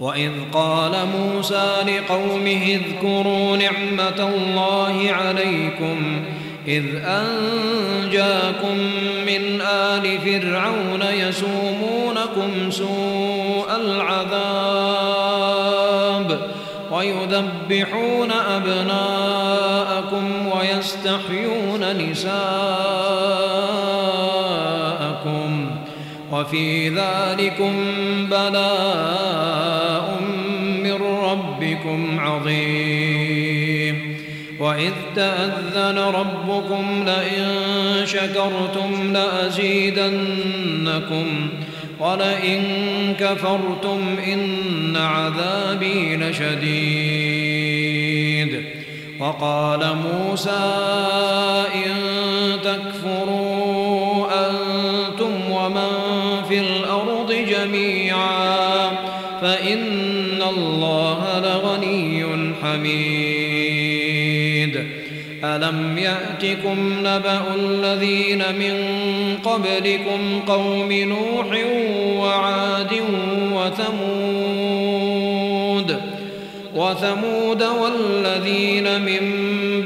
وإذ قال موسى لقومه اذكروا نعمة الله عليكم إذ أنجاكم من آل فرعون يسومونكم سوء العذاب ويذبحون أبناءكم ويستحيون نساءكم وفي ذلكم بلاء من ربكم عظيم. وإذ تأذن ربكم لئن شكرتم لأزيدنكم ولئن كفرتم إن عذابي لشديد. وقال موسى إن تكفروا أنتم ومن فإن الله لغني حميد ألم يأتكم نبأ الذين من قبلكم قوم نوح وعاد وثمود وثمود والذين من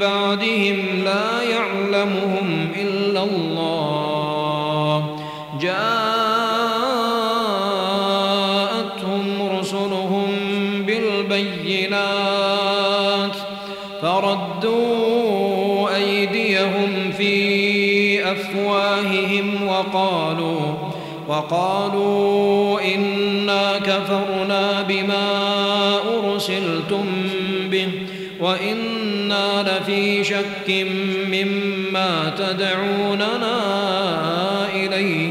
بعدهم لا يعلمهم إلا الله أيديهم في أفواههم وقالوا وقالوا إنا كفرنا بما أرسلتم به وإنا لفي شك مما تدعوننا إليه.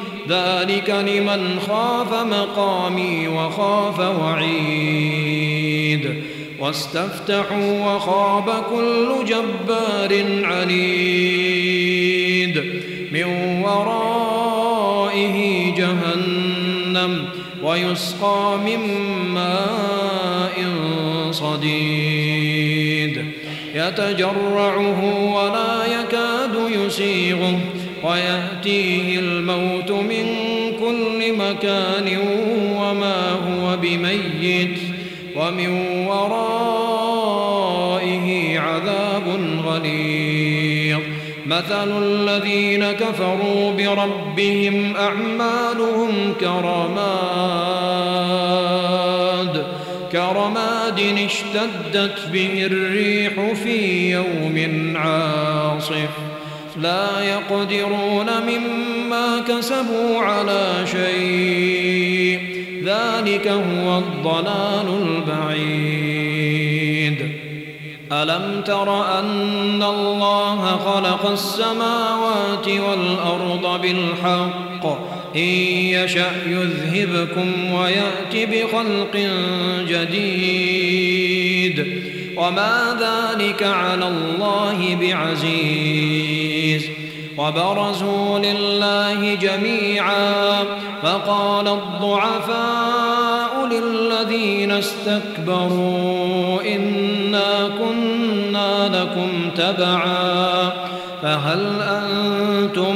ذلك لمن خاف مقامي وخاف وعيد. واستفتحوا وخاب كل جبار عنيد. من ورائه جهنم ويسقى من ماء صديد. يتجرعه ولا يكاد يسيغه. ويأتيه الموت من كل مكان وما هو بميت ومن ورائه عذاب غليظ. مثل الذين كفروا بربهم أعمالهم كرماد كرماد اشتدت به الريح في يوم عاصف. لا يقدرون مما كسبوا على شيء. ذلك هو الضلال البعيد. ألم تر أن الله خلق السماوات والأرض بالحق؟ إن يشأ يذهبكم ويأت بخلق جديد. وما ذلك على الله بعزيز. وبرزوا لله جميعا. فقال الضعفاء للذين استكبروا إنا كنا لكم تبعا. فهل أنتم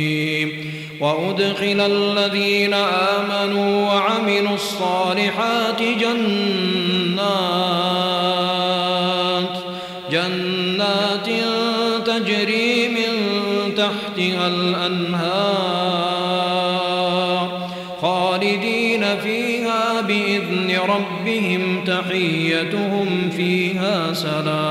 وأدخل الذين آمنوا وعملوا الصالحات جنات جنات تجري من تحتها الأنهار خالدين فيها بإذن ربهم تحيتهم فيها سلام.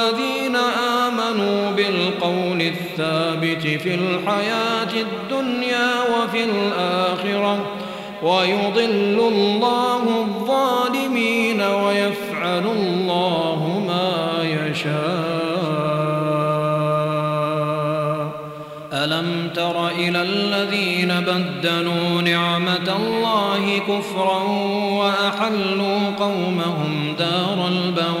الثابت في الحياة الدنيا وفي الآخرة. ويضل الله الظالمين ويفعل الله ما يشاء. ألم تر إلى الذين بدلوا نعمة الله كفرا وأحلوا قومهم دار البوار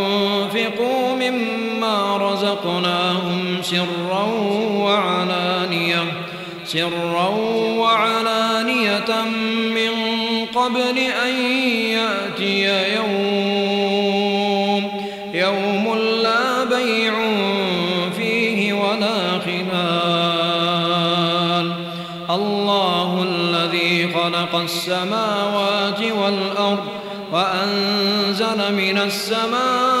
رزقناهم سرا وعلانية سرا وعلانية من قبل أن يأتي يوم يوم لا بيع فيه ولا خلال. الله الذي خلق السماوات والأرض وأنزل من السماء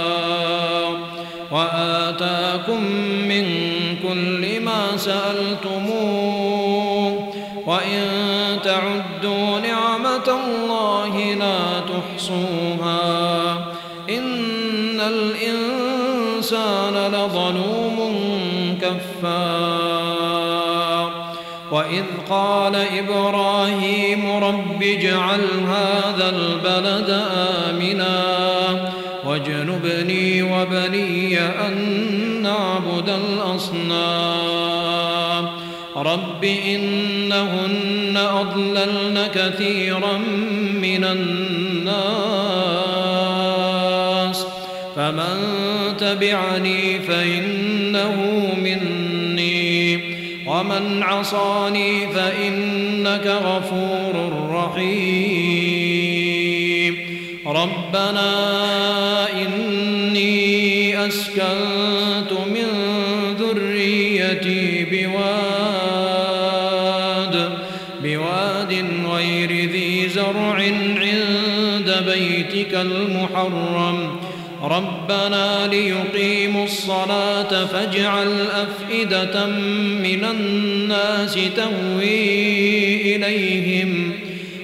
وآتاكم من كل ما سألتموه. وإن تعدوا نعمة الله لا تحصوها. إن الإنسان لظلوم كفار. وإذ قال إبراهيم رب اجعل هذا البلد آمناً. واجنبني وبني أن نعبد الأصنام. رب إنهن أضللن كثيرا من الناس. فمن تبعني فإنه مني. ومن عصاني فإنك غفور رحيم. ربنا إني أسكنت من ذريتي بواد بواد غير ذي زرع عند بيتك المحرم. ربنا ليقيموا الصلاة فاجعل أفئدة من الناس تهوي إليهم.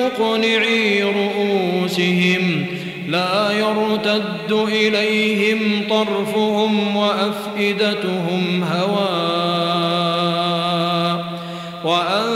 مقنعي رؤوسهم لا يرتد إليهم طرفهم وأفئدتهم هواء وأنذر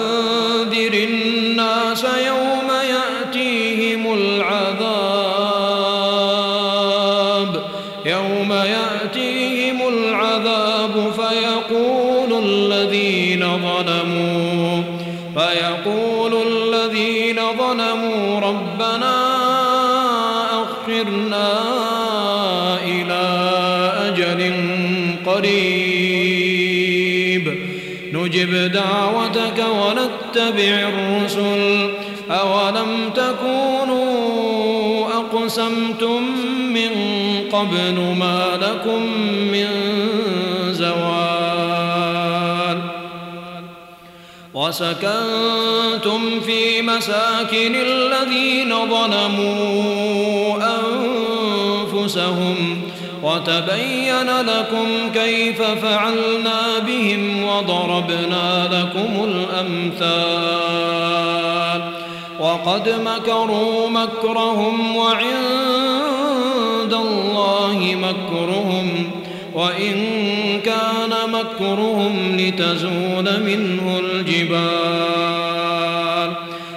نجب دعوتك ونتبع الرسل. أولم تكونوا أقسمتم من قبل ما لكم من زوال وسكنتم في مساكن الذين ظلموا أنفسهم وتبين لكم كيف فعلنا بهم وضربنا لكم الأمثال وقد مكروا مكرهم وعند الله مكرهم وإن كان مكرهم لتزول منه الجبال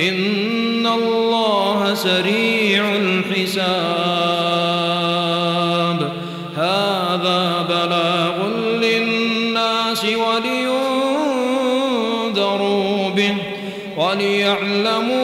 إن الله سريع الحساب. هذا بلاغ للناس ولينذروا به وليعلموا